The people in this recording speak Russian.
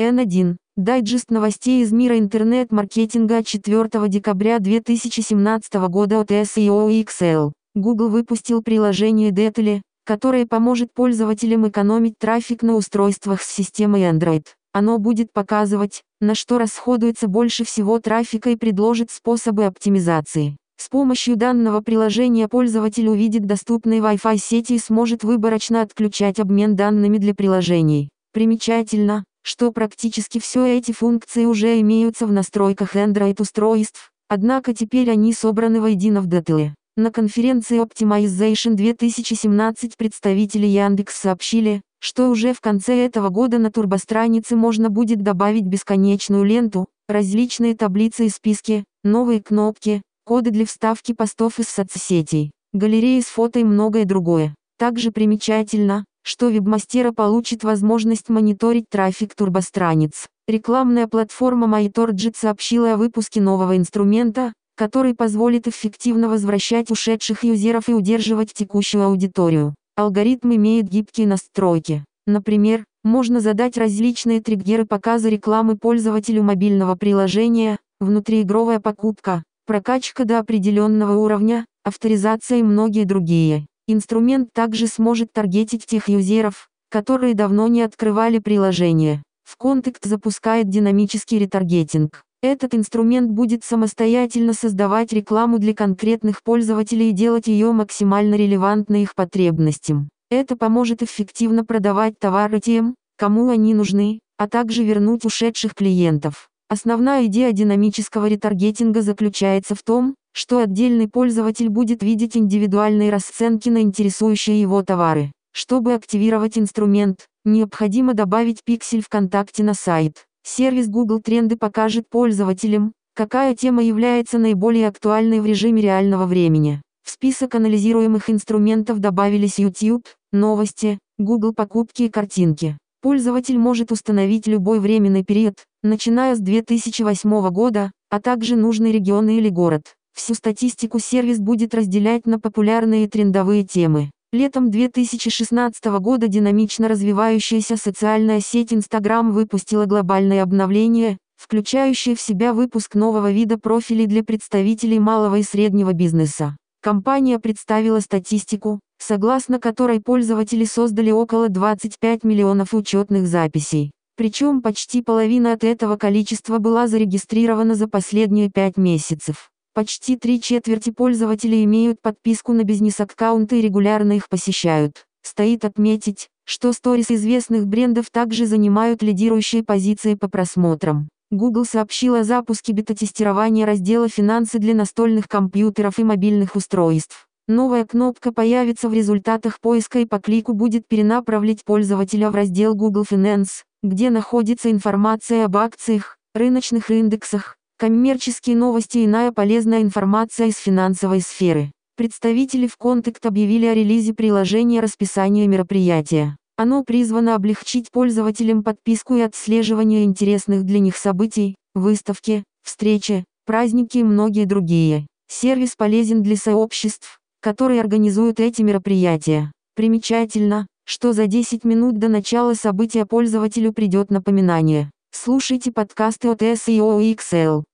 N1. Дайджест новостей из мира интернет-маркетинга от 4 декабря 2017 года от SEO XL. Google выпустил приложение Detailing, которое поможет пользователям экономить трафик на устройствах с системой Android. Оно будет показывать, на что расходуется больше всего трафика и предложит способы оптимизации. С помощью данного приложения пользователь увидит доступные Wi-Fi сети и сможет выборочно отключать обмен данными для приложений. Примечательно, что практически все эти функции уже имеются в настройках Android устройств, однако теперь они собраны воедино в Detailing. На конференции Optimization 2017 представители Яндекс сообщили, что уже в конце этого года на турбостранице можно будет добавить бесконечную ленту, различные таблицы и списки, новые кнопки, коды для вставки постов из соцсетей, галереи с фото и многое другое. Также примечательно, что вебмастера получит возможность мониторить трафик турбостраниц. Рекламная платформа MyTorget сообщила о выпуске нового инструмента, который позволит эффективно возвращать ушедших юзеров и удерживать текущую аудиторию. Алгоритм имеет гибкие настройки. Например, можно задать различные триггеры показа рекламы пользователю мобильного приложения, внутриигровая покупка, прокачка до определенного уровня, авторизация и многие другие. Инструмент также сможет таргетить тех юзеров, которые давно не открывали приложение. В Contact запускает динамический ретаргетинг. Этот инструмент будет самостоятельно создавать рекламу для конкретных пользователей и делать ее максимально релевантной их потребностям. Это поможет эффективно продавать товары тем, кому они нужны, а также вернуть ушедших клиентов. Основная идея динамического ретаргетинга заключается в том, что отдельный пользователь будет видеть индивидуальные расценки на интересующие его товары. Чтобы активировать инструмент, необходимо добавить пиксель ВКонтакте на сайт. Сервис Google Тренды покажет пользователям, какая тема является наиболее актуальной в режиме реального времени. В список анализируемых инструментов добавились YouTube, новости, Google покупки и картинки. Пользователь может установить любой временный период, начиная с 2008 года, а также нужный регион или город. Всю статистику сервис будет разделять на популярные трендовые темы. Летом 2016 года динамично развивающаяся социальная сеть Instagram выпустила глобальное обновление, включающее в себя выпуск нового вида профилей для представителей малого и среднего бизнеса. Компания представила статистику, согласно которой пользователи создали около 25 миллионов учетных записей. Причем почти половина от этого количества была зарегистрирована за последние 5 месяцев. Почти три четверти пользователей имеют подписку на бизнес-аккаунты и регулярно их посещают. Стоит отметить, что сторис известных брендов также занимают лидирующие позиции по просмотрам. Google сообщил о запуске бета-тестирования раздела «Финансы» для настольных компьютеров и мобильных устройств. Новая кнопка появится в результатах поиска и по клику будет перенаправлять пользователя в раздел Google Finance, где находится информация об акциях, рыночных индексах, коммерческие новости и иная полезная информация из финансовой сферы. Представители в Contact объявили о релизе приложения расписания мероприятия. Оно призвано облегчить пользователям подписку и отслеживание интересных для них событий, выставки, встречи, праздники и многие другие. Сервис полезен для сообществ, которые организуют эти мероприятия. Примечательно, что за 10 минут до начала события пользователю придет напоминание. Слушайте подкасты от SEO XL.